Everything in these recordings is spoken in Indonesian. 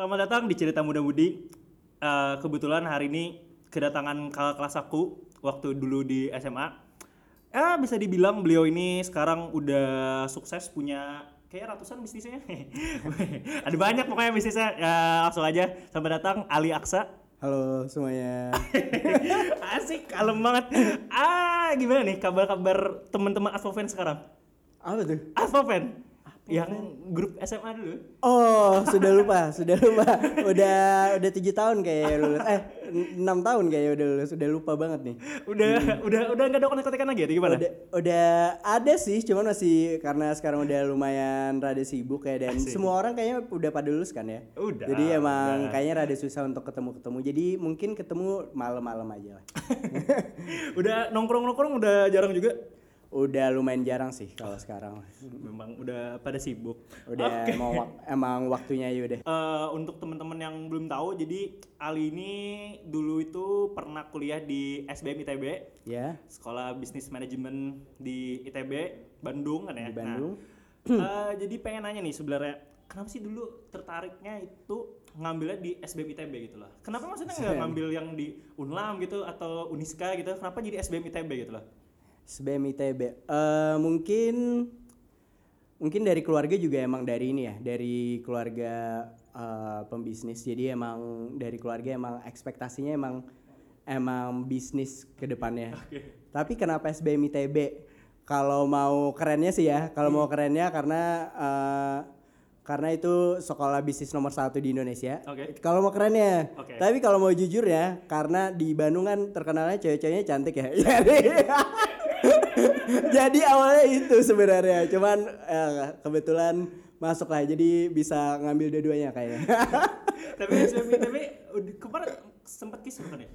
Selamat datang di Cerita Muda Budi. Eh, kebetulan hari ini kedatangan kakak kelas aku waktu dulu di SMA. Ya bisa dibilang beliau ini sekarang udah sukses punya kayak ratusan bisnisnya. Ada banyak pokoknya bisnisnya. Ya langsung aja. Selamat datang Ali Aksa. Halo semuanya. Asik, kalem banget. Ah, gimana nih kabar-kabar teman-teman Asfofen sekarang? Apa tuh? Asfofen yang grup SMA dulu. Oh, sudah lupa, sudah lupa. Udah udah tujuh tahun kayak lulus. Eh, enam tahun kayak udah lulus. Udah lupa banget nih. Udah udah udah nggak ada kontak-kontakan lagi atau gimana? Udah, udah ada sih, cuman masih karena sekarang udah lumayan rada sibuk kayak dan Asik. semua orang kayaknya udah pada lulus kan ya. Udah, Jadi emang udah. kayaknya rada susah untuk ketemu-ketemu. Jadi mungkin ketemu malam-malam aja lah. udah nongkrong-nongkrong udah jarang juga. Udah lumayan jarang sih kalau sekarang. Memang udah pada sibuk. Udah Oke. mau wak- emang waktunya ya udah. Eh, untuk teman-teman yang belum tahu, jadi Ali ini dulu itu pernah kuliah di SBM ITB, Ya. Sekolah Bisnis Manajemen di ITB Bandung kan ya. Di Bandung. Nah, eh, jadi pengen nanya nih sebenarnya, kenapa sih dulu tertariknya itu ngambilnya di SBM ITB gitu loh? Kenapa maksudnya nggak ngambil yang di Unlam gitu atau Uniska gitu? Kenapa jadi SBM ITB gitu loh? SBM ITB. Eh mungkin mungkin dari keluarga juga emang dari ini ya, dari keluarga eh, pembisnis. Jadi emang dari keluarga emang ekspektasinya emang emang bisnis ke depannya. Tapi kenapa SBM ITB? Kalau mau kerennya sih ya, kalau mau kerennya karena eh, karena itu sekolah bisnis nomor satu di Indonesia. Oke. Kalau mau kerennya. Oke. Tapi kalau mau jujur ya, karena di Bandung kan terkenalnya cewek-ceweknya cantik ya. Jadi Jadi awalnya itu sebenarnya, cuman eh, kebetulan masuk lah, jadi bisa ngambil dua-duanya kayaknya. Tapi ITB udah kemarin sempat kis bukan ya?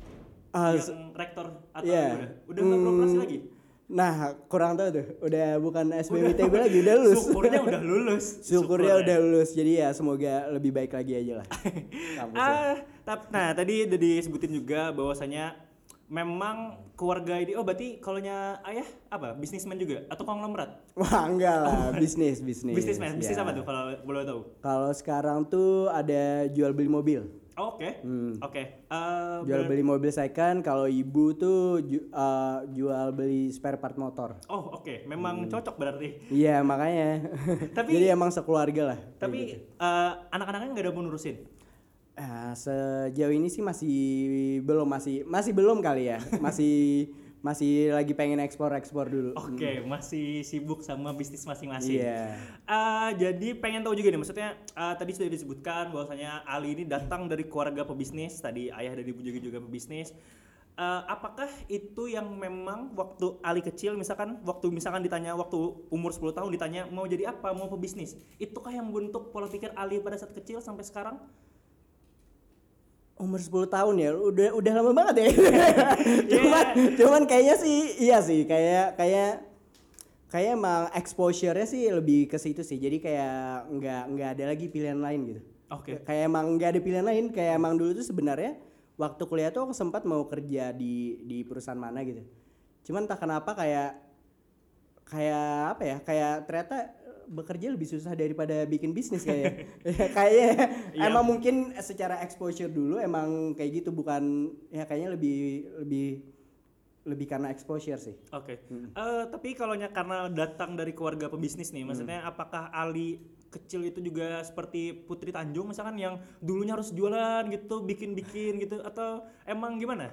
Ah, yang rektor atau Iya. udah udah nggak beroperasi lagi? Nah, kurang tahu tuh, udah bukan SBM ITB lagi, udah lulus. Syukurnya udah lulus. Syukurnya udah lulus, jadi ya semoga lebih baik lagi aja lah. Ah, tap, nah tadi udah disebutin juga bahwasanya memang keluarga ini oh berarti kalaunya ayah apa bisnismen juga atau konglomerat Wah enggak lah, bisnis, bisnis. bisnismen bisnis Ya. apa tuh kalau boleh tahu Kalau sekarang tuh ada jual beli mobil. Oh, oke Hmm. oke Eh, Jual beli mobil second, kalau ibu tuh ju- eh, jual beli spare part motor. oh oke memang cocok berarti Iya makanya. Tapi- jadi emang sekeluarga lah. tapi gitu. eh, anak-anaknya nggak ada mau nurusin Ah, sejauh ini sih masih belum masih masih belum kali ya. Masih masih lagi pengen ekspor ekspor dulu. oke masih sibuk sama bisnis masing-masing Iya. Ah, jadi pengen tahu juga nih maksudnya ah, tadi sudah disebutkan bahwasanya Ali ini datang dari keluarga pebisnis tadi ayah dari ibu juga juga pebisnis Ah, apakah itu yang memang waktu Ali kecil misalkan waktu misalkan ditanya waktu umur 10 tahun ditanya mau jadi apa mau pebisnis itukah yang bentuk pola pikir Ali pada saat kecil sampai sekarang Umur 10 tahun ya, udah udah lama banget ya. cuman cuman kayaknya sih iya sih kayak kayak kayak emang exposure-nya sih lebih ke situ sih. Jadi kayak nggak nggak ada lagi pilihan lain gitu. Oke. Kayak emang nggak ada pilihan lain, kayak emang dulu tuh sebenarnya waktu kuliah tuh aku sempat mau kerja di di perusahaan mana gitu. Cuman entah kenapa kayak kayak apa ya? Kayak ternyata bekerja lebih susah daripada bikin bisnis kayak kayaknya Iya. emang mungkin secara exposure dulu emang kayak gitu bukan ya kayaknya lebih lebih lebih karena exposure sih. Oke. Eh, tapi kalau karena datang dari keluarga pebisnis nih, maksudnya apakah Ali kecil itu juga seperti Putri Tanjung misalkan yang dulunya harus jualan gitu, bikin-bikin gitu atau emang gimana?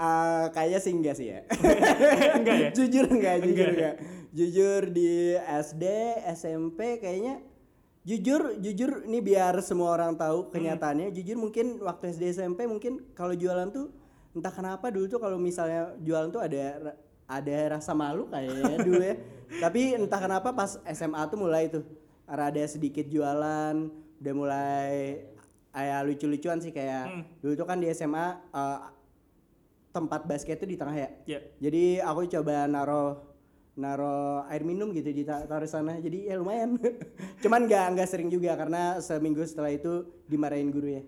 Ah, kayaknya sih enggak sih ya. Enggak ya? jujur enggak, jujur Enggak. enggak. Jujur di SD, SMP kayaknya jujur jujur ini biar semua orang tahu kenyataannya jujur mungkin waktu SD SMP mungkin kalau jualan tuh entah kenapa dulu tuh kalau misalnya jualan tuh ada ada rasa malu kayaknya dulu ya tapi entah kenapa pas SMA tuh mulai tuh ada sedikit jualan udah mulai kayak lucu-lucuan sih kayak dulu tuh kan di SMA eh, tempat basket tuh di tengah ya Ya. jadi aku coba naro naro air minum gitu di ta- taruh sana jadi ya lumayan cuman nggak nggak sering juga karena seminggu setelah itu dimarahin guru ya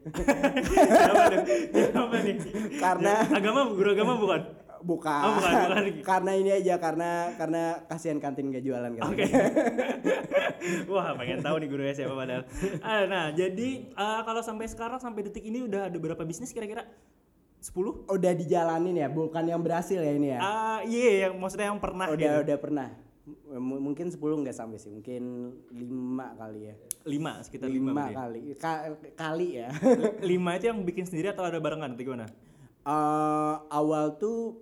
Kenapa nih? Karena- agama guru agama bukan? bukan. Oh, bukan, bukan. karena ini aja karena karena kasihan kantin gak jualan kan. Oke. Wah, pengen tahu nih gurunya siapa padahal. Ah, Nah, jadi eh, kalau sampai sekarang sampai detik ini udah ada berapa bisnis kira-kira? 10? Udah dijalanin ya, bukan yang berhasil ya ini ya. Ah, iya yang maksudnya yang pernah udah gitu. udah pernah. M- mungkin 10 nggak sampai sih, mungkin 5 kali ya. 5 sekitar 5 5 berarti. kali. Ka- kali ya. 5 itu yang bikin sendiri atau ada barengan atau gimana? Eh, awal tuh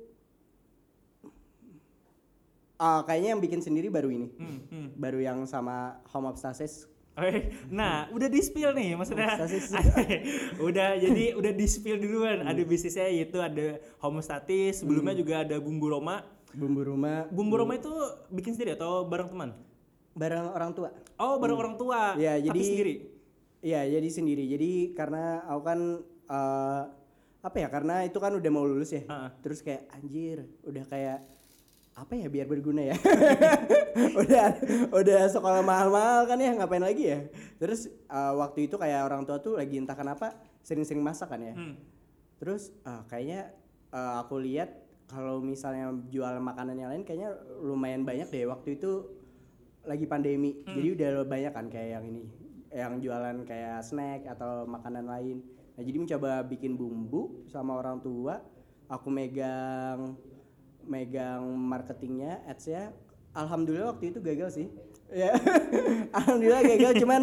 ah, kayaknya yang bikin sendiri baru ini. Hmm, hmm. Baru yang sama Home of Stasis. Oke, nah udah di spill nih maksudnya. Udah jadi udah di spill duluan. Ada bisnisnya yaitu ada homostatis, sebelumnya juga ada bumbu Roma. Bumbu rumah Bumbu Roma itu bikin sendiri atau bareng teman? bareng orang tua. Oh, bareng orang tua. Iya, tapi jadi- sendiri. Iya, jadi sendiri. Jadi karena aku kan eh, apa ya? Karena itu kan udah mau lulus ya. Ha-ha. Terus kayak anjir, udah kayak apa ya biar berguna ya. udah udah sekolah mahal-mahal kan ya, ngapain lagi ya? Terus eh, waktu itu kayak orang tua tuh lagi entah kenapa sering-sering masak kan ya. Hmm. Terus ah, kayaknya eh, aku lihat kalau misalnya jual makanan yang lain kayaknya lumayan banyak deh waktu itu lagi pandemi. Hmm. Jadi udah banyak kan kayak yang ini yang jualan kayak snack atau makanan lain. Nah, jadi mencoba bikin bumbu sama orang tua. Aku megang megang marketingnya, ads-nya. Alhamdulillah waktu itu gagal sih. Ya, alhamdulillah gagal. Cuman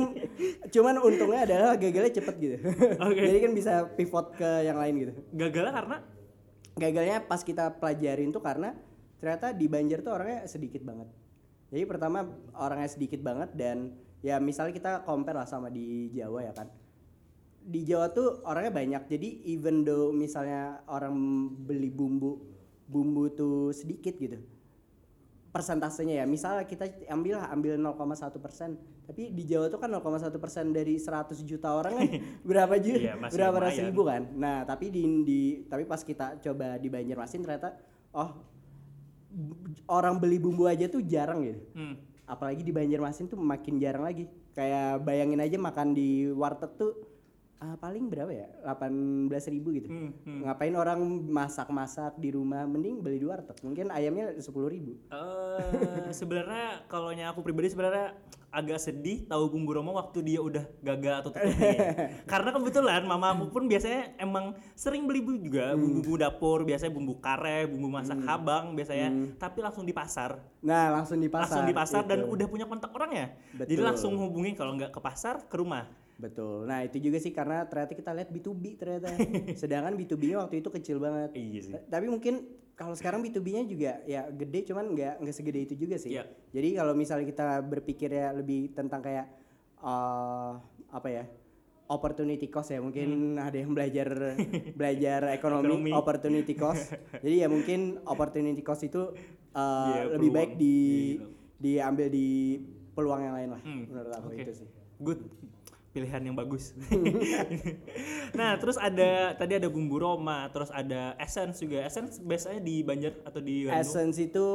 cuman untungnya adalah gagalnya cepet gitu. Oke. Jadi kan bisa pivot ke yang lain gitu. Gagalnya karena Gagalnya pas kita pelajarin tuh karena ternyata di Banjar tuh orangnya sedikit banget. Jadi pertama orangnya sedikit banget dan ya misalnya kita compare lah sama di Jawa ya kan. Di Jawa tuh orangnya banyak. Jadi even though misalnya orang beli bumbu bumbu tuh sedikit gitu. Persentasenya ya, misalnya kita ambil ambil 0,1 persen, tapi di Jawa tuh kan 0,1 persen dari 100 juta orang kan berapa juta, Iya, berapa ratus ribu kan. Nah tapi di, di tapi pas kita coba di Banjarmasin ternyata oh orang beli bumbu aja tuh jarang gitu. hmm. Apalagi di Banjarmasin tuh makin jarang lagi. Kayak bayangin aja makan di warteg tuh ah, paling berapa ya? 18 ribu gitu. Hmm, hmm. Ngapain orang masak-masak di rumah? Mending beli di warteg. Mungkin ayamnya 10 ribu. Eh, sebenarnya kalau aku pribadi sebenarnya agak sedih tahu bumbu Roma waktu dia udah gagal atau tutup nih. Karena kebetulan mama aku pun biasanya emang sering beli bu- juga Hmm. bumbu dapur, biasanya bumbu kare, bumbu masak habang biasanya, tapi langsung di pasar. Nah langsung di Hmm. pasar. langsung di pasar dan Itu. udah punya kontak orangnya. Jadi Betul. langsung hubungin kalau nggak ke pasar ke rumah. Betul. Nah itu juga sih karena ternyata kita lihat B2B ternyata. Sedangkan B2B-nya waktu itu kecil banget. Iya sih. Ta- Tapi mungkin kalau sekarang B2B-nya juga ya gede cuman nggak nggak segede itu juga sih. Iya. Jadi kalau misalnya kita berpikir ya lebih tentang kayak eh apa ya? opportunity cost ya mungkin ada yang belajar belajar ekonomi, Hmm. Ekonomi. opportunity cost jadi ya mungkin opportunity cost itu eh, Iya, lebih peluang. baik di Iya. diambil di peluang yang lain lah Hmm, menurut aku oke. itu sih Good. Pilihan yang bagus. nah, terus ada tadi ada bumbu Roma, terus ada essence juga. Essence biasanya di Banjar atau di Bandung? Essence itu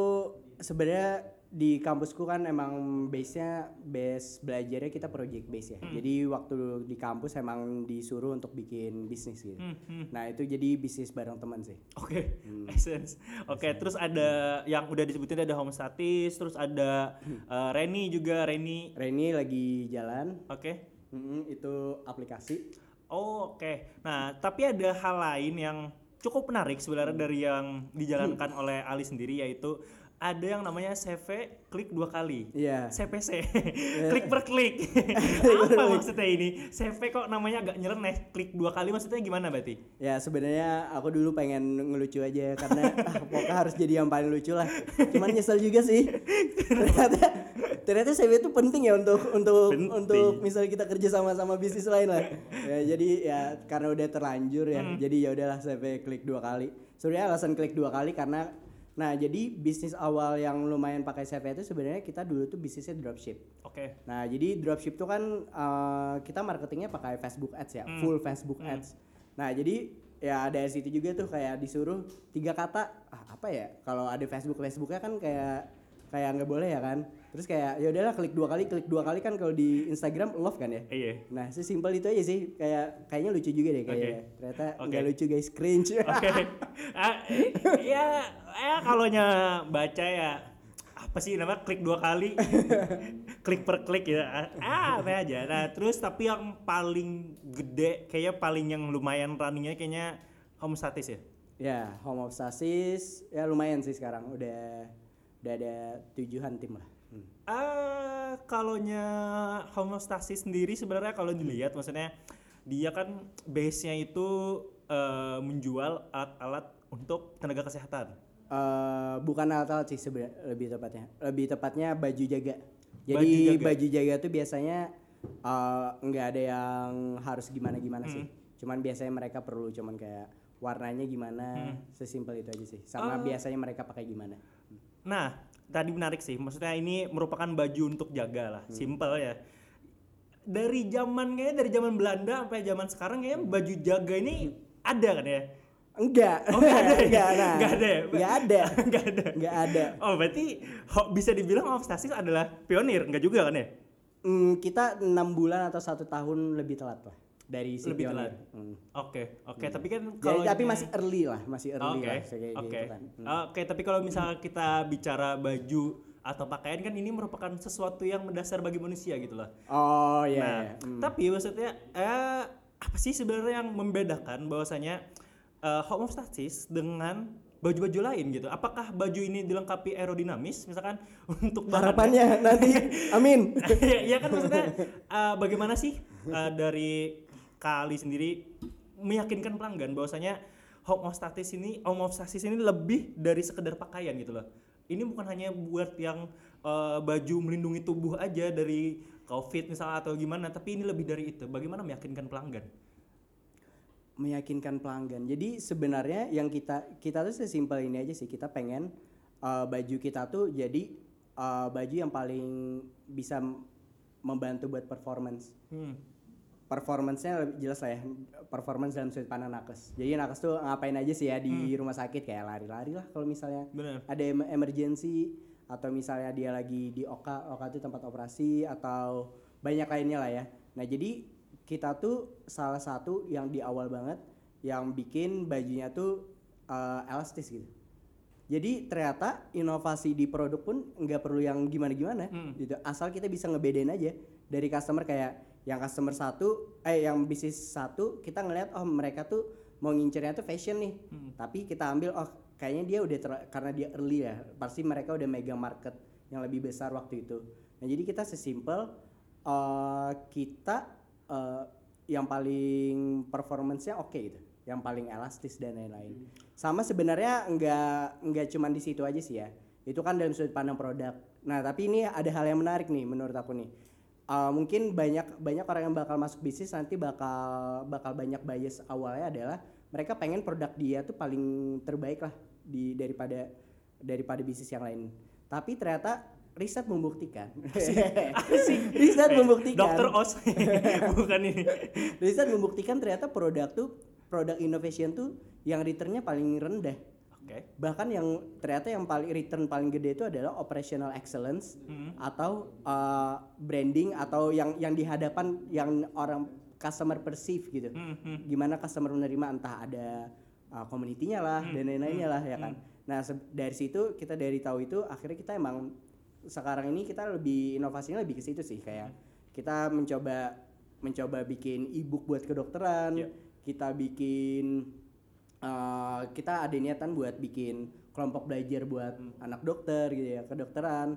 sebenarnya di kampusku kan emang base-nya base belajarnya kita project base ya. Hmm. Jadi waktu di kampus emang disuruh untuk bikin bisnis gitu. Hmm, hmm. Nah, itu jadi bisnis bareng teman sih. Oke, Hmm. essence. Oke, terus ada yang udah disebutin ada home statis, terus ada Hmm. eh, Reni juga, Reni. Reni lagi jalan, Oke. Mm-mm, itu aplikasi. Oh, oke. Nah, tapi ada hal lain yang cukup menarik sebenarnya dari yang dijalankan oleh Ali sendiri yaitu ada yang namanya CV klik dua kali. Iya. CPC, klik per klik. Apa maksudnya ini? CV kok namanya agak nyeleneh, klik dua kali maksudnya gimana berarti? Ya sebenarnya aku dulu pengen ngelucu aja karena ah, pokoknya harus jadi yang paling lucu lah. Cuman nyesel juga sih. ternyata ternyata CV itu penting ya untuk untuk Penting. untuk misalnya kita kerja sama sama bisnis lain lah. Ya jadi ya karena udah terlanjur ya. Hmm. Jadi ya udahlah CV klik dua kali. Sebenarnya alasan klik dua kali karena nah jadi bisnis awal yang lumayan pakai CV itu sebenarnya kita dulu tuh bisnisnya dropship. Oke. Nah, jadi dropship tuh kan eh, kita marketingnya pakai Facebook Ads ya, full Facebook Ads. Nah, jadi ya ada situ juga tuh kayak disuruh tiga kata ah, apa ya? Kalau ada Facebook Facebooknya kan kayak kayak nggak boleh ya kan terus kayak ya udahlah klik dua kali klik dua kali kan kalau di Instagram love kan ya Iya. nah sesimpel itu aja sih kayak kayaknya lucu juga deh kayak Oke. ternyata Oke. nggak lucu guys cringe Oke. Ah, ya, ya kalau baca ya apa sih nama klik dua kali klik per klik ya ah aneh aja nah terus tapi yang paling gede kayaknya paling yang lumayan runningnya kayaknya home status ya ya home of stasis ya lumayan sih sekarang udah udah ada tujuan tim lah. Ah, kalonya homeostasis sendiri sebenarnya kalau dilihat maksudnya dia kan base-nya itu eh, menjual alat-alat untuk tenaga kesehatan. Eh, bukan alat-alat sih sebenarnya lebih tepatnya lebih tepatnya baju jaga jadi Baju jaga. baju jaga tuh biasanya eh, nggak ada yang harus gimana gimana sih Hmm. cuman biasanya mereka perlu cuman kayak warnanya gimana Hmm. sesimpel itu aja sih sama Oh. biasanya mereka pakai gimana Nah, tadi menarik sih. Maksudnya ini merupakan baju untuk jaga lah. Simple ya. Dari zaman kayaknya dari zaman Belanda sampai zaman sekarang kayaknya baju jaga ini ada kan ya? enggak Oh, nggak ada ya? enggak nah Nggak ada ya? enggak ada Nggak ada. enggak ada Oh, berarti bisa dibilang homeostasis adalah pionir, enggak juga kan ya? Hmm, kita enam bulan atau satu tahun lebih telat lah dari si Lebih telat. Hmm. Oke, oke, tapi kan kalau tapi ini- masih early lah masih early Oke, lah kayak oke, gitu kan Hmm. oke. Tapi kalau misalnya kita bicara baju atau pakaian kan ini merupakan sesuatu yang mendasar bagi manusia gitu lah. oh iya nah, iya. Hmm. tapi maksudnya eh, apa sih sebenarnya yang membedakan bahwasanya eh, homeostasis dengan baju-baju lain gitu? Apakah baju ini dilengkapi aerodinamis misalkan untuk harapannya nanti amin ya kan maksudnya eh, bagaimana sih eh, dari kali sendiri meyakinkan pelanggan bahwasanya homeostasis ini homeostasis ini lebih dari sekedar pakaian gitu loh. Ini bukan hanya buat yang eh, baju melindungi tubuh aja dari covid misalnya atau gimana, tapi ini lebih dari itu. Bagaimana meyakinkan pelanggan? meyakinkan pelanggan. Jadi sebenarnya yang kita kita tuh sesimpel ini aja sih. Kita pengen uh, baju kita tuh jadi uh, baju yang paling bisa membantu buat performance. Hmm. Performance-nya lebih jelas lah ya. Performance dalam sudut pandang nakes. Jadi nakes tuh ngapain aja sih ya di rumah sakit kayak lari-lari lah kalau misalnya Benar. ada em- emergency atau misalnya dia lagi di OKA, OKA itu tempat operasi atau banyak lainnya lah ya. Nah, jadi kita tuh salah satu yang di awal banget yang bikin bajunya tuh uh, elastis gitu. Jadi ternyata inovasi di produk pun nggak perlu yang gimana-gimana Hmm. gitu. Asal kita bisa ngebedain aja dari customer kayak yang customer satu eh yang bisnis satu kita ngelihat oh mereka tuh mau ngincernya tuh fashion nih. Hmm. Tapi kita ambil oh kayaknya dia udah ter- karena dia early ya. Pasti mereka udah megang market yang lebih besar waktu itu. Nah, jadi kita sesimpel eh kita eh, yang paling performance-nya oke gitu. Yang paling elastis dan lain-lain. Sama sebenarnya nggak nggak cuman di situ aja sih ya. Itu kan dalam sudut pandang produk. Nah, tapi ini ada hal yang menarik nih menurut aku nih. Uh, mungkin banyak banyak orang yang bakal masuk bisnis nanti bakal bakal banyak bias awalnya adalah mereka pengen produk dia tuh paling terbaik lah di daripada daripada bisnis yang lain. Tapi ternyata riset membuktikan. riset membuktikan. Dokter Os bukan ini. riset membuktikan ternyata produk tuh produk innovation tuh yang returnnya paling rendah. Oke. Bahkan yang ternyata yang paling return paling gede itu adalah operational excellence Hmm. atau uh, branding atau yang yang di hadapan yang orang customer perceive gitu. Hmm, hmm. Gimana customer menerima entah ada uh, community-nya lah Hmm, dan lain-lainnya lah ya kan. Nah, se- dari situ kita dari tahu itu akhirnya kita emang sekarang ini kita lebih inovasinya lebih ke situ sih kayak Hmm. kita mencoba mencoba bikin e-book buat kedokteran, Iya. kita bikin uh, kita ada niatan buat bikin kelompok belajar buat Hmm. anak dokter gitu ya kedokteran.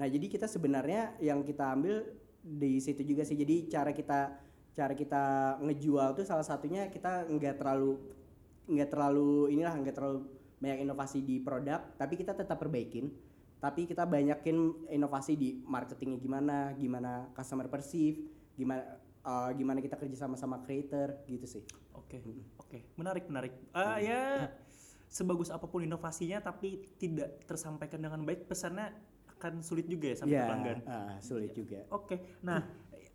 Nah jadi kita sebenarnya yang kita ambil di situ juga sih. Jadi cara kita cara kita ngejual tuh salah satunya kita nggak terlalu nggak terlalu inilah nggak terlalu banyak inovasi di produk, tapi kita tetap perbaikin. Tapi kita banyakin inovasi di marketingnya gimana, gimana customer perceive, gimana uh, gimana kita kerja sama sama creator gitu sih. Oke, oke, menarik, menarik. Ah ya, sebagus apa pun inovasinya, tapi tidak tersampaikan dengan baik, pesannya akan sulit juga ya sampai ke pelanggan. ah, sulit juga. Oke, nah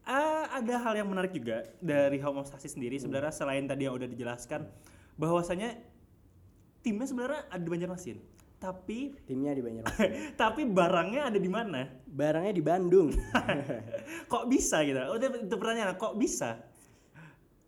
ah, ada hal yang menarik juga dari homeostasis sendiri. Sebenarnya selain tadi yang udah dijelaskan, bahwasanya timnya sebenarnya ada di Banjarmasin. tapi timnya di Banjarmasin tapi barangnya ada di mana? barangnya di Bandung Kok bisa gitu? Oh, itu pertanyaan, kok bisa?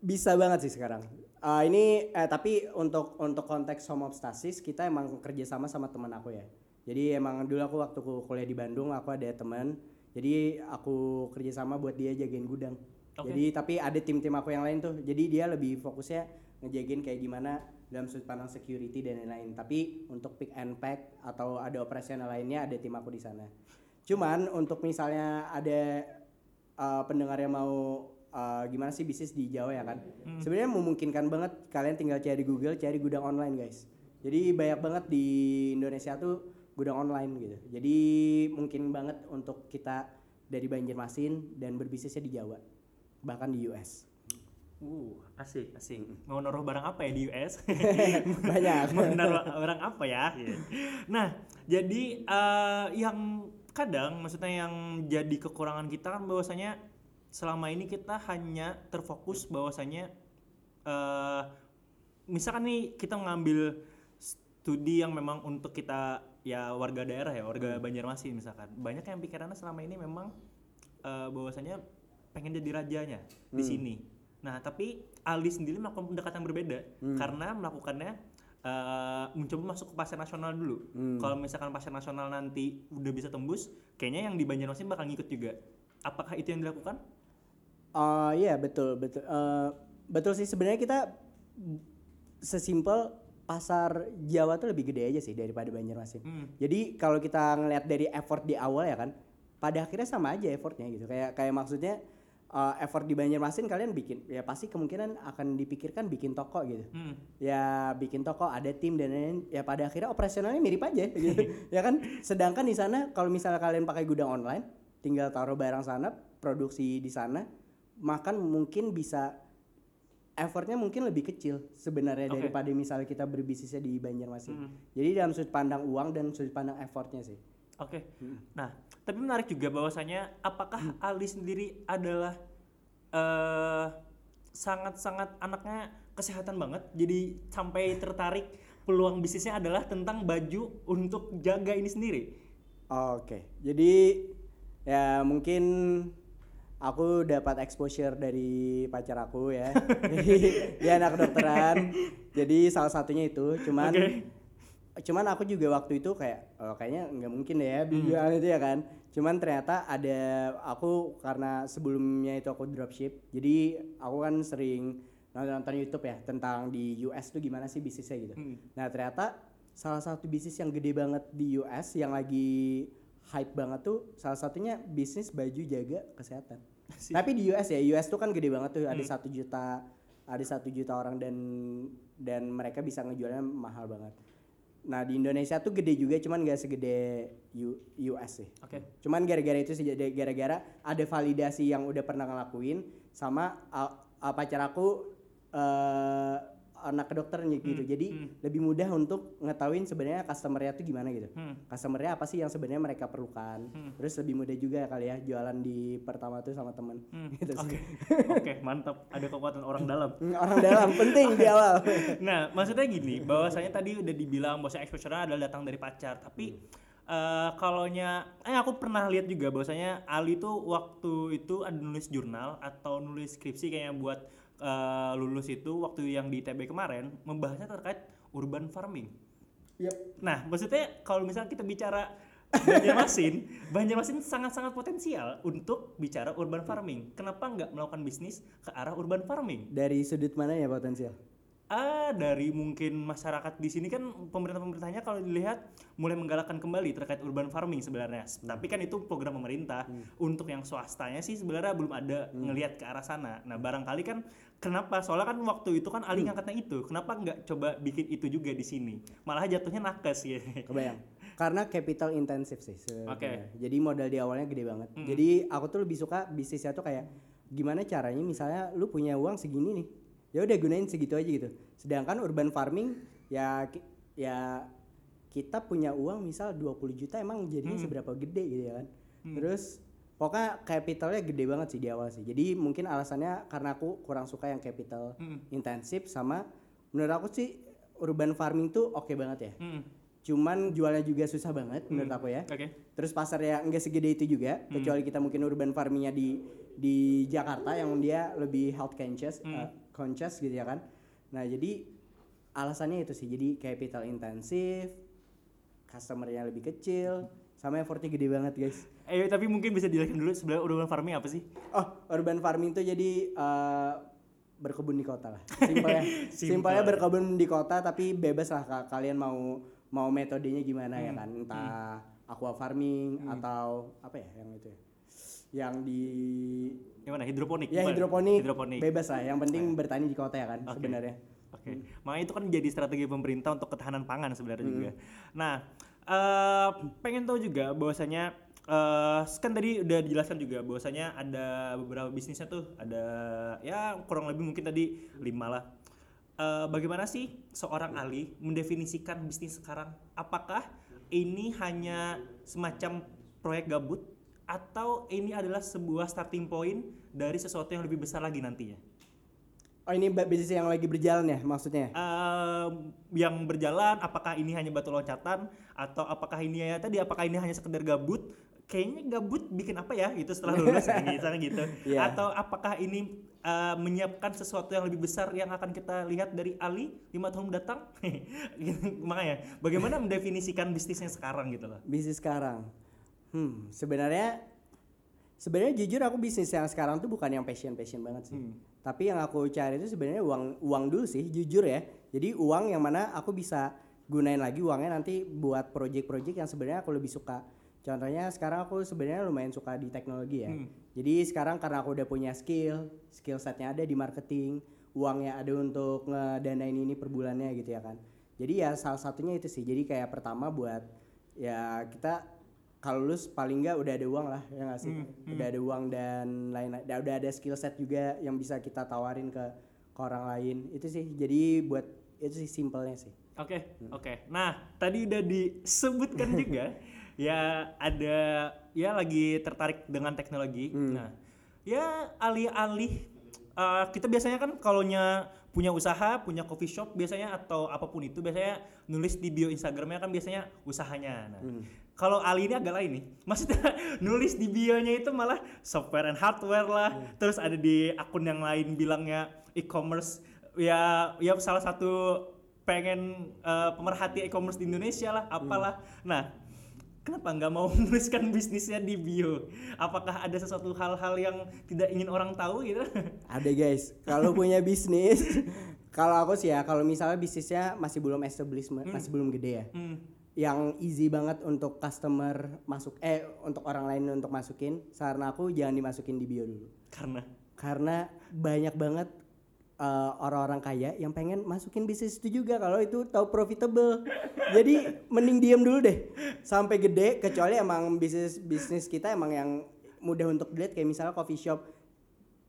bisa banget sih sekarang Ah, ini eh tapi untuk untuk konteks home obstasis kita emang kerjasama sama teman aku ya. Jadi emang dulu aku waktu ku kuliah di Bandung aku ada teman. Jadi aku kerjasama buat dia jagain gudang. Oke. jadi tapi ada tim-tim aku yang lain tuh. Jadi dia lebih fokusnya ngejagain kayak gimana dalam sudut pandang security dan lain-lain. Tapi untuk pick and pack atau ada operasional lainnya ada tim aku di sana. Cuman untuk misalnya ada uh, pendengar yang mau uh, gimana sih bisnis di Jawa ya kan? Sebenarnya memungkinkan banget kalian tinggal cari Google cari gudang online guys. Jadi banyak banget di Indonesia tuh gudang online gitu. Jadi mungkin banget untuk kita dari Banjarmasin dan berbisnisnya di Jawa bahkan di US Uh, asik, asik. Mau naruh barang apa ya di US? banyak. Mau naruh barang apa ya? Nah, jadi eh, yang kadang maksudnya yang jadi kekurangan kita kan bahwasanya selama ini kita hanya terfokus bahwasanya eh misalkan nih kita ngambil studi yang memang untuk kita ya warga daerah ya, warga Banjarmasin misalkan. Banyak yang pikirannya selama ini memang eh, bahwasanya pengen jadi rajanya di sini. Nah, tapi Ali sendiri melakukan pendekatan berbeda karena melakukannya eh, mencoba masuk ke pasar nasional dulu. Kalau misalkan pasar nasional nanti udah bisa tembus, kayaknya yang di Banjarmasin bakal ngikut juga. Apakah itu yang dilakukan? Oh iya betul betul Eh, betul sih sebenarnya kita sesimpel pasar Jawa tuh lebih gede aja sih daripada Banjarmasin. Hmm. Jadi kalau kita ngelihat dari effort di awal ya kan, pada akhirnya sama aja effortnya gitu. Kayak kayak maksudnya eh, effort di Banjarmasin kalian bikin ya pasti kemungkinan akan dipikirkan bikin toko gitu. Hmm. Ya bikin toko ada tim dan lain-lain ya pada akhirnya operasionalnya mirip aja gitu. ya kan sedangkan di sana kalau misalnya kalian pakai gudang online tinggal taruh barang sana produksi di sana makan mungkin bisa effortnya mungkin lebih kecil sebenarnya Oke. daripada misalnya kita berbisnisnya di Banjarmasin. Hmm. Jadi dalam sudut pandang uang dan sudut pandang effortnya sih. Oke. Nah, tapi menarik juga bahwasanya apakah Ali sendiri adalah eh sangat-sangat anaknya kesehatan banget. Jadi sampai tertarik peluang bisnisnya adalah tentang baju untuk jaga ini sendiri. Oke, jadi ya mungkin aku dapat exposure dari pacar aku ya. Dia anak kedokteran. Jadi salah satunya itu. Cuman Oke. cuman aku juga waktu itu kayak oh, kayaknya nggak mungkin deh ya bijuan itu ya kan. Cuman ternyata ada aku karena sebelumnya itu aku dropship. Jadi aku kan sering nonton YouTube ya tentang di US tuh gimana sih bisnisnya gitu. Hmm. Nah ternyata salah satu bisnis yang gede banget di US yang lagi hype banget tuh salah satunya bisnis baju jaga kesehatan. Sih. Tapi di US ya, US tuh kan gede banget tuh ada satu juta ada satu juta orang dan dan mereka bisa ngejualnya mahal banget. Nah di Indonesia tuh gede juga, cuman gak segede U- US sih. Oke. Cuman gara-gara itu sih gara-gara ada validasi yang udah pernah ngelakuin sama uh, uh, pacar aku eh anak kedokteran gitu. Jadi lebih mudah untuk ngetahuin sebenarnya customernya tuh gimana gitu. Hmm. Customernya apa sih yang sebenarnya mereka perlukan. Terus lebih mudah juga kali ya jualan di pertama tuh sama temen Hmm. gitu Oke. sih. Oke, mantap. Ada kekuatan orang dalam. Hmm, Orang dalam penting di awal. Nah, maksudnya gini, bahwasanya tadi udah dibilang bahwa exposure adalah datang dari pacar, tapi eh kalaunya eh aku pernah lihat juga bahwasanya Ali tuh waktu itu ada nulis jurnal atau nulis skripsi kayaknya buat eh, lulus itu waktu yang di ITB kemarin membahasnya terkait urban farming. Yep. Nah, maksudnya kalau misalnya kita bicara Banjarmasin, Banjarmasin sangat-sangat potensial untuk bicara urban farming. Kenapa nggak melakukan bisnis ke arah urban farming? Dari sudut mana ya potensial? Ah, dari mungkin masyarakat di sini kan pemerintah-pemerintahnya kalau dilihat mulai menggalakkan kembali terkait urban farming sebenarnya. Tapi kan itu program pemerintah. Untuk yang swastanya sih sebenarnya belum ada ngelihat ke arah sana. Nah, barangkali kan kenapa? Soalnya kan waktu itu kan Ali ngangkatnya itu. Kenapa nggak coba bikin itu juga di sini? Malah jatuhnya nakes ya. Kebayang. Karena capital intensif sih. Oke. Jadi modal di awalnya gede banget. Jadi aku tuh lebih suka bisnisnya tuh kayak gimana caranya misalnya lu punya uang segini nih. Ya udah gunain segitu aja gitu. Sedangkan urban farming ya ya kita punya uang misal 20 juta emang jadinya seberapa gede gitu ya kan. Terus pokoknya capitalnya gede banget sih di awal sih. Jadi mungkin alasannya karena aku kurang suka yang capital Hmm. intensif sama menurut aku sih urban farming tuh oke banget ya Hmm. cuman jualnya juga susah banget Hmm. menurut aku ya. Oke. Terus pasarnya enggak segede itu juga, Hmm. kecuali kita mungkin urban farmingnya di di Jakarta yang dia lebih health conscious, Hmm. uh, conscious gitu ya kan. Nah jadi alasannya itu sih, jadi capital intensif, customernya lebih kecil, sama effortnya gede banget guys. Eh tapi mungkin bisa dijelaskan dulu sebenarnya urban farming apa sih? Oh, urban farming tuh jadi uh, berkebun di kota lah. Simpelnya, Simple. simpelnya berkebun di kota tapi bebas lah ka- kalian mau mau metodenya gimana ya kan. Entah aqua farming atau apa ya yang itu ya. Yang di Gimana? Hidroponik. ya Bukan? hidroponik, Hidroponik. bebas lah. Yang penting bertani di kota ya kan Oke. sebenarnya. Oke, makanya itu kan jadi strategi pemerintah untuk ketahanan pangan sebenarnya Hmm. juga. Nah, eh pengen tahu juga bahwasanya eh kan tadi udah dijelaskan juga bahwasanya ada beberapa bisnisnya tuh ada ya kurang lebih mungkin tadi lima lah. Eh, bagaimana sih seorang Ali mendefinisikan bisnis sekarang? Apakah ini hanya semacam proyek gabut atau ini adalah sebuah starting point dari sesuatu yang lebih besar lagi nantinya? Oh ini bisnis yang lagi berjalan ya maksudnya? Ehm, yang berjalan apakah ini hanya batu loncatan atau apakah ini ya tadi apakah ini hanya sekedar gabut kayaknya gabut bikin apa ya gitu setelah lulus kayak gitu, gitu. Iya. atau apakah ini eh, menyiapkan sesuatu yang lebih besar yang akan kita lihat dari Ali lima tahun mendatang Gitu. makanya bagaimana mendefinisikan bisnisnya sekarang gitu loh bisnis sekarang hmm sebenarnya sebenarnya jujur aku bisnis yang sekarang tuh bukan yang passion passion banget sih. Hmm. tapi yang aku cari itu sebenarnya uang uang dulu sih jujur ya. Jadi uang yang mana aku bisa gunain lagi uangnya nanti buat project-project yang sebenarnya aku lebih suka. Contohnya sekarang aku sebenarnya lumayan suka di teknologi ya. Hmm. jadi sekarang karena aku udah punya skill skill setnya ada di marketing uangnya ada untuk ngedanain ini per bulannya gitu ya kan. Jadi ya salah satunya itu sih. Jadi kayak pertama buat ya kita kalau lulus paling nggak udah ada uang lah ya nggak sih? Hmm, udah ada uang dan lain udah, udah ada skill set juga yang bisa kita tawarin ke ke orang lain. Itu sih jadi buat itu sih simpelnya sih. Oke, oke. Nah, tadi udah disebutkan juga ya ada ya lagi tertarik dengan teknologi. Nah, ya alih-alih uh, kita biasanya kan kalaunya punya usaha, punya coffee shop biasanya atau apa pun itu biasanya nulis di bio Instagramnya kan biasanya usahanya. Nah, kalau Ali ini agak lain nih. Maksudnya nulis di bionya itu malah software and hardware lah. Terus ada di akun yang lain bilangnya e-commerce ya ya salah satu pengen eh, pemerhati e-commerce di Indonesia lah, apalah. Nah, kenapa nggak mau menuliskan bisnisnya di bio? Apakah ada sesuatu hal-hal yang tidak ingin orang tahu gitu? ada guys kalau punya bisnis kalau aku sih ya kalau misalnya bisnisnya masih belum establishment masih belum gede ya Hmm. Yang easy banget untuk customer masuk eh untuk orang lain untuk masukin. Saran aku jangan dimasukin di bio dulu. Karena? Karena banyak banget uh, orang-orang kaya yang pengen masukin bisnis itu juga kalau itu tahu profitable. Jadi mending diam dulu deh. Sampai gede kecuali emang bisnis bisnis kita emang yang mudah untuk dilihat. Kayak misalnya coffee shop.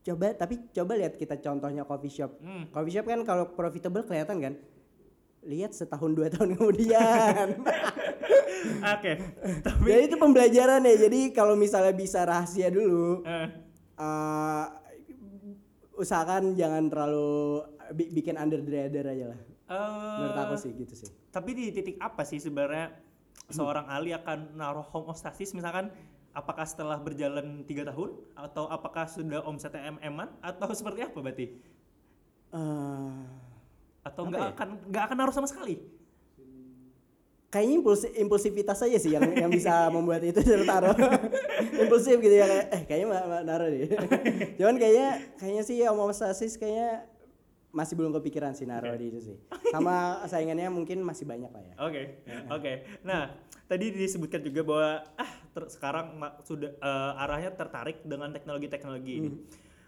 Coba tapi coba lihat kita contohnya coffee shop. Hmm. coffee shop kan kalau profitable kelihatan kan lihat setahun dua tahun kemudian. Oke, tapi jadi itu pembelajaran ya. Jadi kalau misalnya bisa rahasia dulu eh, eh, usahakan jangan terlalu bi- bikin under the radar aja lah. Eh, menurut aku sih gitu sih. Tapi di titik apa sih sebenarnya seorang Ali akan naruh homeostasis misalkan apakah setelah berjalan tiga tahun? Atau apakah sudah omsetnya mm atau seperti apa berarti? Eh, Atau nggak ya? akan nggak akan naruh sama sekali? kayaknya impuls impulsivitas aja sih yang yang bisa membuat itu tertaruh impulsif gitu ya kayak eh kayaknya ma- ma- naruh deh cuman kayaknya kayaknya sih homostasis kayaknya masih belum kepikiran sih naruh di itu sih sama saingannya mungkin masih banyak lah ya Oke, oke. Nah, tadi disebutkan juga bahwa ah ter- sekarang sudah eh, arahnya tertarik dengan teknologi-teknologi ini.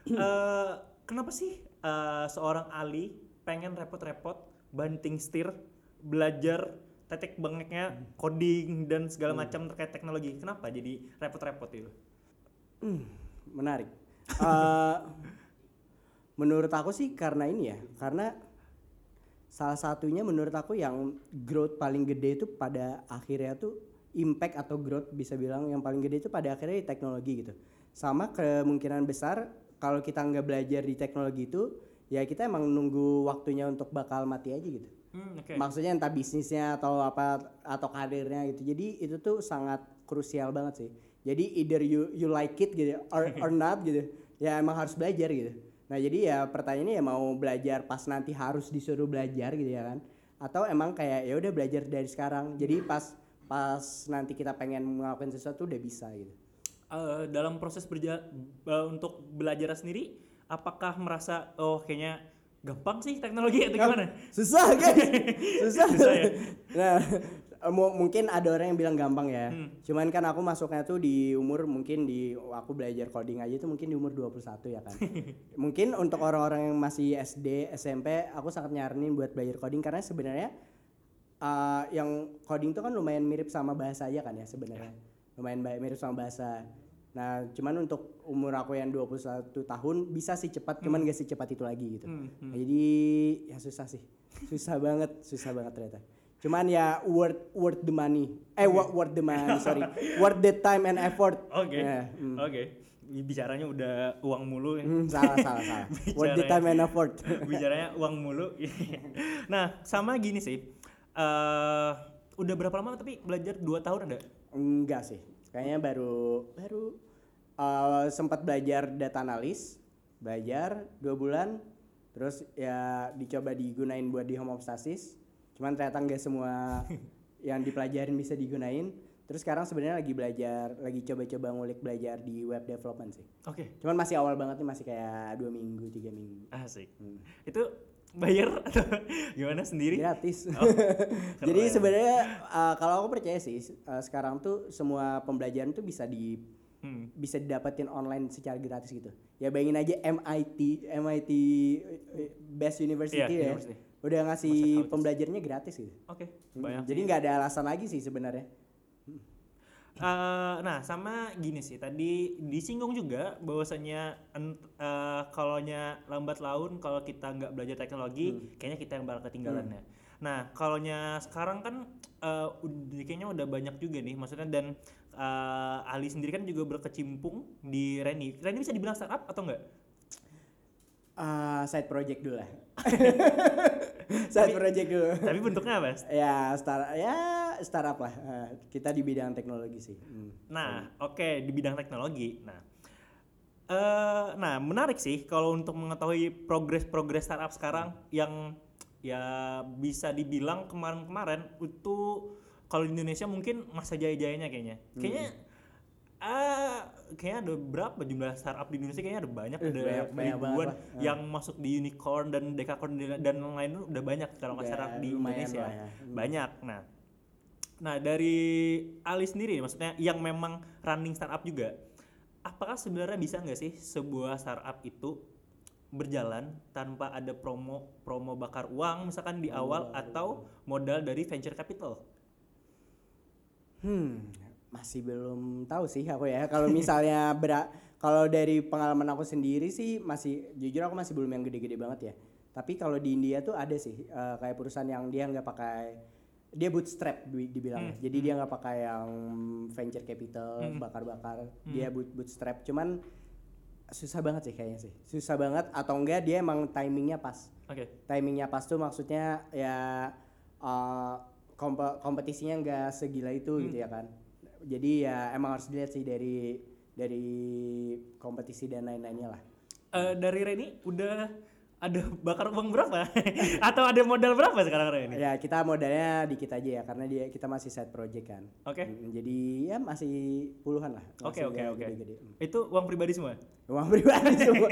Eh, kenapa sih eh, seorang Ali pengen repot-repot banting setir belajar tetek bengeknya coding dan segala macam terkait teknologi? Kenapa jadi repot-repot itu? Hmm, menarik. Eh, menurut aku sih karena ini ya, karena salah satunya menurut aku yang growth paling gede itu pada akhirnya tuh impact atau growth bisa bilang yang paling gede itu pada akhirnya di teknologi gitu. Sama kemungkinan besar kalau kita nggak belajar di teknologi itu ya kita emang nunggu waktunya untuk bakal mati aja gitu. Hmm, oke. Maksudnya entah bisnisnya atau apa atau karirnya gitu. Jadi itu tuh sangat krusial banget sih. Jadi either you you like it gitu or or not gitu. Ya emang harus belajar gitu. Nah, jadi ya pertanyaannya ya mau belajar pas nanti harus disuruh belajar gitu ya kan. Atau emang kayak ya udah belajar dari sekarang. Jadi pas pas nanti kita pengen ngelakuin sesuatu udah bisa gitu. Eh, dalam proses berja eh, untuk belajar sendiri, apakah merasa oh kayaknya gampang sih teknologi atau gimana? Susah guys, susah. Susah ya? Nah, mu- mungkin ada orang yang bilang gampang ya. Hmm. Cuman kan aku masuknya tuh di umur mungkin di aku belajar coding aja tuh mungkin di umur 21 ya kan. mungkin untuk orang-orang yang masih SD, SMP, aku sangat nyaranin buat belajar coding karena sebenarnya uh, yang coding tuh kan lumayan mirip sama bahasa aja kan ya sebenarnya. Lumayan ba- mirip sama bahasa. Nah, cuman untuk umur aku yang 21 tahun bisa sih cepat, cuman gak secepat itu lagi gitu. Hmm, Nah, Jadi ya susah sih. Susah banget, susah banget ternyata. Cuman ya worth worth the money. Eh wo- worth the money, sorry. worth the time and effort. Oke. Ya, hmm. Oke. Bicaranya udah uang mulu. ya. Hmm, salah salah salah. worth the time and effort. Bicaranya uang mulu. nah, sama gini sih. eh udah berapa lama tapi belajar 2 tahun ada? Enggak sih. Kayaknya baru baru uh, sempat belajar data analis, belajar dua bulan, terus ya dicoba digunain buat di home stasis. Cuman ternyata nggak semua yang dipelajarin bisa digunain. Terus sekarang sebenarnya lagi belajar, lagi coba-coba ngulik belajar di web development sih. Oke. Cuman masih awal banget nih, masih kayak dua minggu, tiga minggu. Asik. Hmm. Itu bayar atau gimana sendiri? Gratis. Oh, Jadi sebenarnya uh, kalau aku percaya sih, uh, sekarang tuh semua pembelajaran tuh bisa di Hmm. bisa didapetin online secara gratis gitu. Ya bayangin aja MIT, MIT eh, Best University Iya, ya, university. udah ngasih pembelajarnya gratis gitu. Oke, Hmm, banyak. Jadi nggak ada alasan lagi sih sebenarnya. Eh, nah, sama gini sih. Tadi disinggung juga bahwasanya ent- eh, kalaunya lambat laun kalau kita nggak belajar teknologi, kayaknya kita yang bakal ketinggalan ya. Nah, kalaunya sekarang kan ud- kayaknya udah banyak juga nih, maksudnya dan eh, Ali sendiri kan juga berkecimpung di Reni. Reni bisa dibilang startup atau enggak? Ah, side project dulu lah. side project dulu. Tapi bentuknya apa? ya start ya startup lah. Eh, kita di bidang teknologi sih. Hmm. Nah, oke di bidang teknologi. Nah, eh, nah menarik sih kalau untuk mengetahui progres-progres startup sekarang yang ya bisa dibilang kemarin-kemarin itu kalau di Indonesia mungkin masa jaya-jayanya kayaknya. Kayaknya ah kayaknya ada berapa jumlah startup di Indonesia kayaknya ada banyak Eh, ada banyak- banyak banget ribuan lah. Ah. yang masuk di unicorn dan decacorn dan lain-lain udah banyak kalau nggak startup di Indonesia ya. Hmm. banyak nah Nah dari Ali sendiri, maksudnya yang memang running startup juga, apakah sebenarnya bisa nggak sih sebuah startup itu berjalan tanpa ada promo promo bakar uang misalkan di awal atau modal dari venture capital? Hmm, masih belum tahu sih aku ya. Kalau misalnya bera kalau dari pengalaman aku sendiri sih masih jujur aku masih belum yang gede-gede banget ya. Tapi kalau di India tuh ada sih eh, kayak perusahaan yang dia nggak pakai dia bootstrap di- dibilangnya. Jadi dia nggak pakai yang venture capital bakar-bakar. Dia boot bootstrap. Cuman susah banget sih kayaknya sih. Susah banget atau enggak dia emang timingnya pas Oke. timingnya pas tuh maksudnya ya uh, kompe- kompetisinya nggak segila itu gitu ya kan jadi ya emang harus dilihat sih dari dari kompetisi dan lain-lainnya lah. Eh, dari Reni udah ada bakar uang berapa? atau ada modal berapa sekarang Reni? ya kita modalnya dikit aja ya karena dia kita masih side project kan Oke. Mm, jadi ya masih puluhan lah Oke oke oke. gede-gede. Mm. Itu uang pribadi semua? uang pribadi semua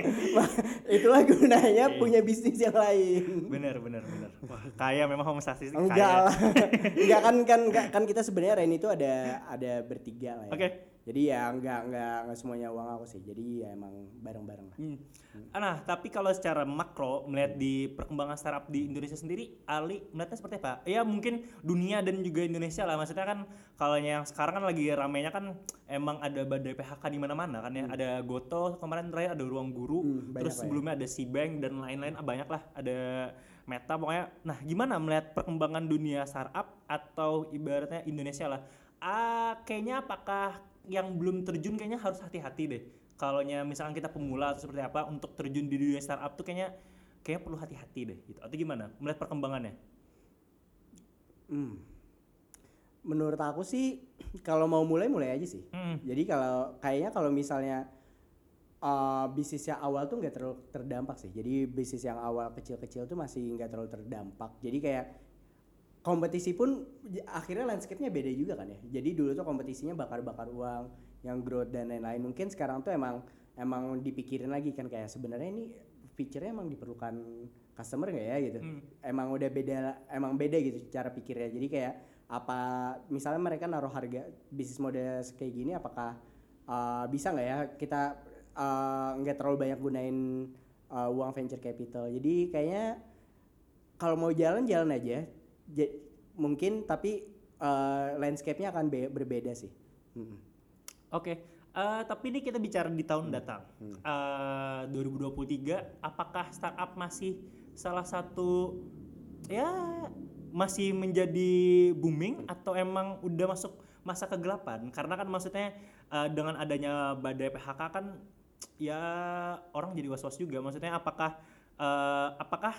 itulah gunanya punya bisnis yang lain Bener bener bener. Wah kaya memang enggak kaya. lah enggak kan kan enggak, kan kita sebenarnya Ren itu ada ada bertiga lah ya Oke. Jadi ya enggak enggak enggak semuanya uang aku sih jadi ya emang bareng-bareng lah Hmm. Nah, tapi kalau secara makro melihat di perkembangan startup di Indonesia sendiri, Ali melihatnya seperti apa? Ya mungkin dunia dan juga Indonesia lah. Maksudnya kan kalau yang sekarang kan lagi ramainya kan emang ada badai PHK di mana-mana kan ya. Ada Goto kemarin terakhir ada Ruang Guru, Hmm, terus ya. sebelumnya ada Cbank dan lain-lain ah, banyak lah. Ada Meta pokoknya. Nah, gimana melihat perkembangan dunia startup atau ibaratnya Indonesia lah? Ah, kayaknya apakah yang belum terjun kayaknya harus hati-hati deh. Kalau misalkan kita pemula atau seperti apa untuk terjun di dunia startup tuh kayaknya kayaknya perlu hati-hati deh gitu. Atau gimana? Melihat perkembangannya? Hmm. Menurut aku sih kalau mau mulai mulai aja sih. Hmm. Jadi kalau kayaknya kalau misalnya uh, bisnis yang awal tuh nggak terlalu terdampak sih. Jadi bisnis yang awal kecil-kecil tuh masih nggak terlalu terdampak. Jadi kayak kompetisi pun akhirnya landscape-nya beda juga kan ya. Jadi dulu tuh kompetisinya bakar-bakar uang, yang growth dan lain-lain. Mungkin sekarang tuh emang emang dipikirin lagi kan kayak sebenarnya ini feature-nya emang diperlukan customer nggak ya gitu. Hmm. Emang udah beda emang beda gitu cara pikirnya. Jadi kayak apa misalnya mereka naruh harga bisnis model kayak gini apakah uh, bisa nggak ya kita uh, nggak terlalu banyak gunain uh, uang venture capital. Jadi kayaknya kalau mau jalan jalan aja. Mungkin tapi uh, landscape-nya akan be- berbeda sih. Mm-mm. Oke, eh, tapi ini kita bicara di tahun datang. Eh, 2023, apakah startup masih salah satu ya masih menjadi booming atau emang udah masuk masa kegelapan? Karena kan maksudnya eh, dengan adanya badai PHK kan ya orang jadi was-was juga. Maksudnya apakah eh, apakah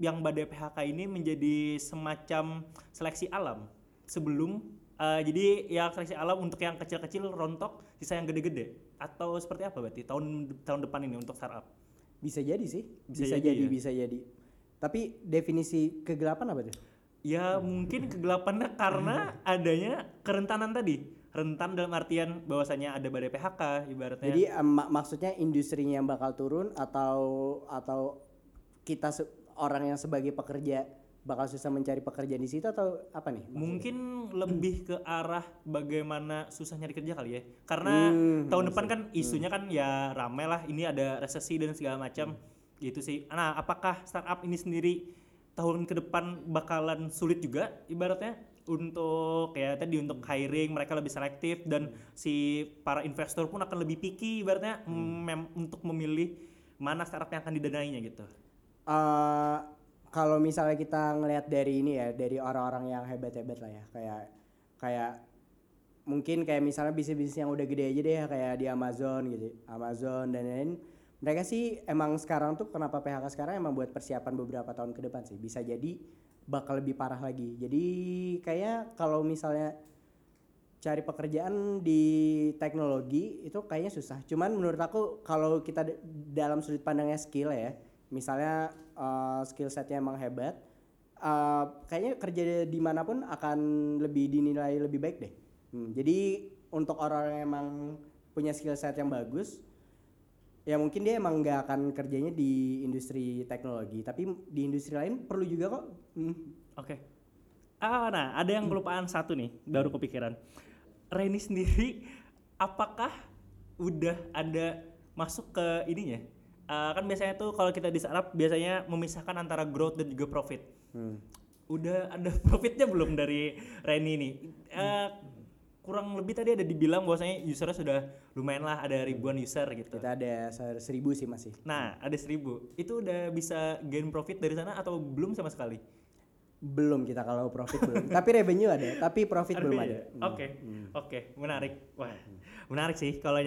yang badai PHK ini menjadi semacam seleksi alam sebelum eh, jadi ya seleksi alam untuk yang kecil-kecil rontok, sisa yang gede-gede atau seperti apa berarti tahun tahun depan ini untuk startup? Bisa jadi sih. Bisa Bisa, jadi jadi, ya? bisa jadi. Tapi definisi kegelapan apa tuh? Ya mungkin kegelapannya karena adanya kerentanan tadi. Rentan dalam artian bahwasanya ada badai PHK ibaratnya. Jadi em, mak- maksudnya industrinya yang bakal turun atau atau kita orang yang sebagai pekerja bakal susah mencari pekerjaan di situ atau apa nih? maksudnya? mungkin lebih ke arah bagaimana susah nyari kerja kali ya. Karena Hmm, tahun depan kan isunya kan ya ramai lah ini ada resesi dan segala macam gitu sih. Nah, apakah startup ini sendiri tahun ke depan bakalan sulit juga ibaratnya untuk ya tadi untuk hiring mereka lebih selektif dan si para investor pun akan lebih picky ibaratnya mem- untuk memilih mana startup yang akan didanainya gitu. Eh, kalau misalnya kita ngelihat dari ini ya dari orang-orang yang hebat-hebat lah ya kayak kayak mungkin kayak misalnya bisnis-bisnis yang udah gede aja deh ya, kayak di Amazon gitu Amazon dan lain-lain. Mereka sih emang sekarang tuh kenapa PHK sekarang emang buat persiapan beberapa tahun ke depan sih. Bisa jadi bakal lebih parah lagi. Jadi kayak kalau misalnya cari pekerjaan di teknologi itu kayaknya susah. Cuman menurut aku kalau kita dalam sudut pandangnya skill ya, misalnya uh, skill setnya emang hebat, uh, kayaknya kerja di mana pun akan lebih dinilai lebih baik deh. Hmm, jadi untuk orang-orang yang emang punya skill set yang bagus, ya mungkin dia emang nggak akan kerjanya di industri teknologi, tapi di industri lain perlu juga kok. Hmm. Oke. Ah, nah, ada yang kelupaan satu nih, baru kepikiran. Reni sendiri, apakah udah ada masuk ke ininya? Ah, kan biasanya tuh kalau kita di startup biasanya memisahkan antara growth dan juga profit. Hmm. Udah ada profitnya belum dari Reni ini? Eh, kurang lebih tadi ada dibilang bahwasanya usernya sudah lumayan lah, ada ribuan user gitu. Kita ada ser- seribu sih masih. Nah, ada seribu. Itu udah bisa gain profit dari sana atau belum sama sekali? Belum kita kalau profit belum. tapi revenue ada, tapi profit belum ada. Hmm. Oke, oke, menarik. Wah, menarik sih kalau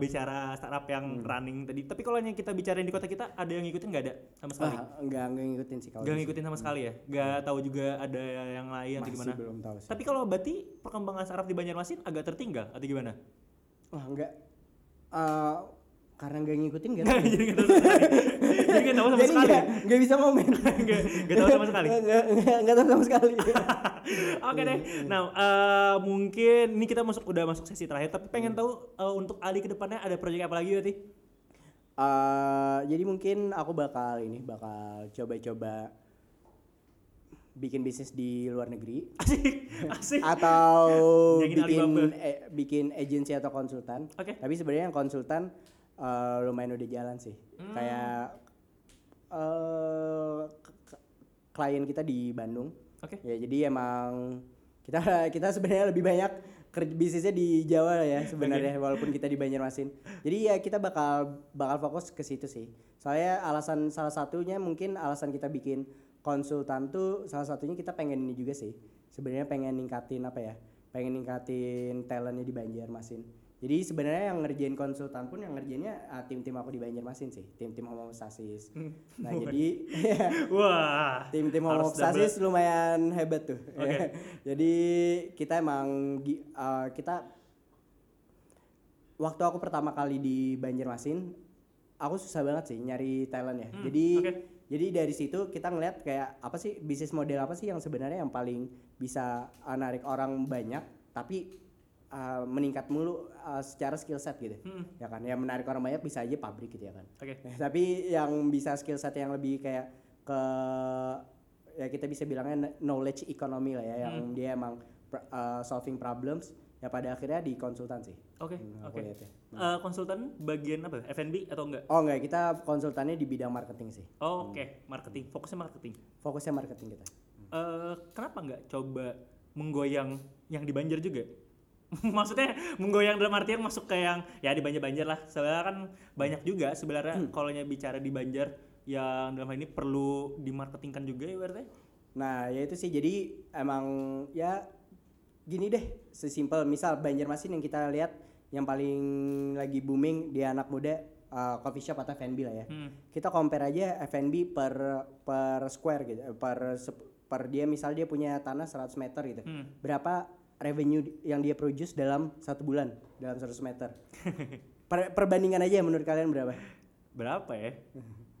bicara startup yang running tadi. Tapi kalau kita bicara di kota kita, ada yang ngikutin nggak ada sama sekali? Ah, enggak enggak ngikutin sih kalau Nggak ngikutin sama sekali ya? Nggak tahu juga ada yang lain sini. atau Masih gimana? belum tahu sih. Tapi kalau berarti perkembangan startup di Banjarmasin agak tertinggal atau gimana? Wah, enggak. Eh, karena enggak ngikutin enggak tahu. Jadi nggak tahu sama sekali. Jadi nggak tahu sama sekali. bisa ngomen. Nggak nggak tahu sama sekali. Enggak tahu sama sekali. Oke deh. Nah, eh, mungkin ini kita masuk udah masuk sesi terakhir, tapi pengen Hmm. tahu eh, untuk Ali ke depannya ada proyek apa lagi berarti? Eh, jadi mungkin aku bakal ini bakal coba-coba bikin bisnis di luar negeri Asik, asik. atau bikin eh, bikin agensi atau konsultan. Oke. Tapi sebenarnya yang konsultan eh, lumayan udah jalan sih. Hmm. Kayak eh k- klien kita di Bandung. Oke. Ya jadi emang kita kita sebenarnya lebih banyak kerja bisnisnya di Jawa ya sebenarnya walaupun kita di Banjarmasin. Jadi ya kita bakal bakal fokus ke situ sih. Soalnya alasan salah satunya mungkin alasan kita bikin konsultan tuh salah satunya kita pengen ini juga sih. Sebenarnya pengen ningkatin apa ya? Pengen ningkatin talentnya di Banjarmasin. Jadi sebenarnya yang ngerjain konsultan pun yang ngerjainnya ah, tim-tim aku di Banjarmasin sih, tim-tim homostasis. Nah jadi Wah. tim-tim homostasis lumayan hebat tuh. Oke. jadi kita emang ah, kita waktu aku pertama kali di Banjarmasin, aku susah banget sih nyari talent ya. Hmm, jadi oke. jadi dari situ kita ngeliat kayak apa sih bisnis model apa sih yang sebenarnya yang paling bisa uh, narik orang banyak tapi uh, meningkat mulu uh, secara skill set gitu. Hmm, Ya kan, yang menarik orang banyak bisa aja pabrik gitu ya kan. Oke. Nah, tapi yang bisa skill set yang lebih kayak ke ya kita bisa bilangnya knowledge economy lah ya yang dia emang uh, solving problems ya pada akhirnya di konsultan sih. Oke. Hmm, aku Oke. lihat ya. Eh, konsultan bagian apa? F&B atau enggak? Oh enggak, kita konsultannya di bidang marketing sih. Oh, Oke, marketing. Fokusnya marketing. Fokusnya marketing kita. eh kenapa nggak coba menggoyang yang di Banjar juga? Maksudnya menggoyang dalam artian masuk ke yang ya di Banjar-Banjar lah. Sebenarnya kan banyak juga sebenarnya kalau bicara di Banjar yang dalam hal ini perlu dimarketingkan juga ya berarti. Nah, ya itu sih jadi emang ya gini deh, sesimpel misal Banjarmasin yang kita lihat yang paling lagi booming di anak muda uh, coffee shop atau F&B lah ya. Hmm. Kita compare aja F&B per per square gitu, per sep- per dia misal dia punya tanah 100 meter gitu. Hmm. Berapa revenue yang dia produce dalam satu bulan dalam 100 meter? Per- perbandingan aja menurut kalian berapa? Berapa ya?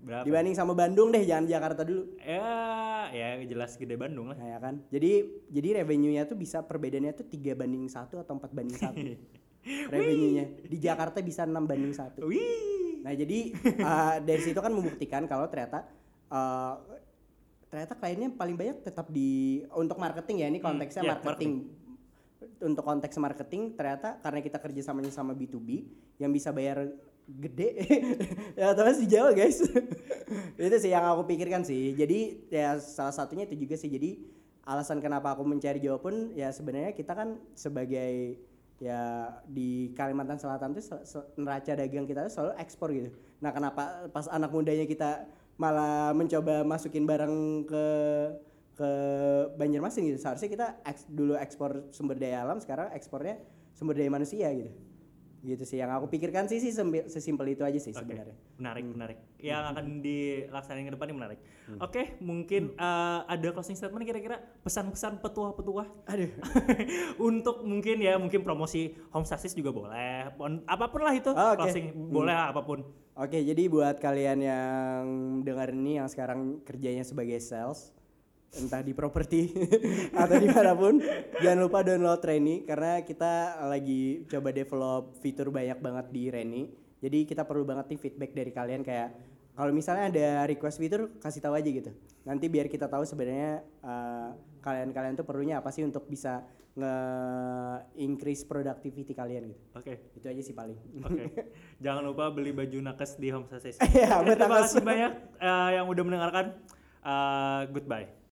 Berapa? Dibanding sama Bandung deh, jangan Jakarta dulu. Ya, ya jelas gede Bandung lah. Nah, ya kan. Jadi jadi revenue-nya tuh bisa perbedaannya tuh 3 banding 1 atau 4 banding 1. revenue-nya. Di Jakarta bisa 6 banding 1. Wih. Nah, jadi uh, dari situ kan membuktikan kalau ternyata uh, ternyata kliennya paling banyak tetap di untuk marketing ya. Ini konteksnya iya, marketing. Untuk konteks marketing ternyata karena kita kerja samanya sama B2B yang bisa bayar gede ya terus di Jawa guys. Itu sih yang aku pikirkan sih. Jadi ya salah satunya itu juga sih. Jadi alasan kenapa aku mencari Jawa pun ya sebenarnya kita kan sebagai ya di Kalimantan Selatan tuh neraca dagang kita tuh selalu ekspor gitu. Nah kenapa pas anak mudanya kita malah mencoba masukin barang ke ke Banjarmasin gitu. Seharusnya kita eks- dulu ekspor sumber daya alam sekarang ekspornya sumber daya manusia gitu. Gitu sih yang aku pikirkan sih sih sesimpel itu aja sih Oke, sebenarnya. menarik, menarik. Yang akan dilaksanakan ke depan ini menarik. Oke, mungkin eh, ada closing statement kira-kira? Pesan-pesan petua-petua? Aduh. Untuk mungkin ya mungkin promosi homestasis juga boleh, apa pun lah itu Oh, oke. closing. Boleh lah, apa pun. Oke, jadi buat kalian yang dengar ini yang sekarang kerjanya sebagai sales, entah di properti atau di mana pun, jangan lupa download Reni karena kita lagi coba develop fitur banyak banget di Reni. Jadi kita perlu banget nih feedback dari kalian kayak kalau misalnya ada request fitur kasih tahu aja gitu. Nanti biar kita tahu sebenarnya eh, kalian-kalian tuh perlunya apa sih untuk bisa nge-increase productivity kalian gitu. Oke. Itu aja sih paling. Oke. Jangan lupa beli baju nakes di homestasis. Iya, Oke, buat terima kasih banyak eh, yang udah mendengarkan. Eh, goodbye.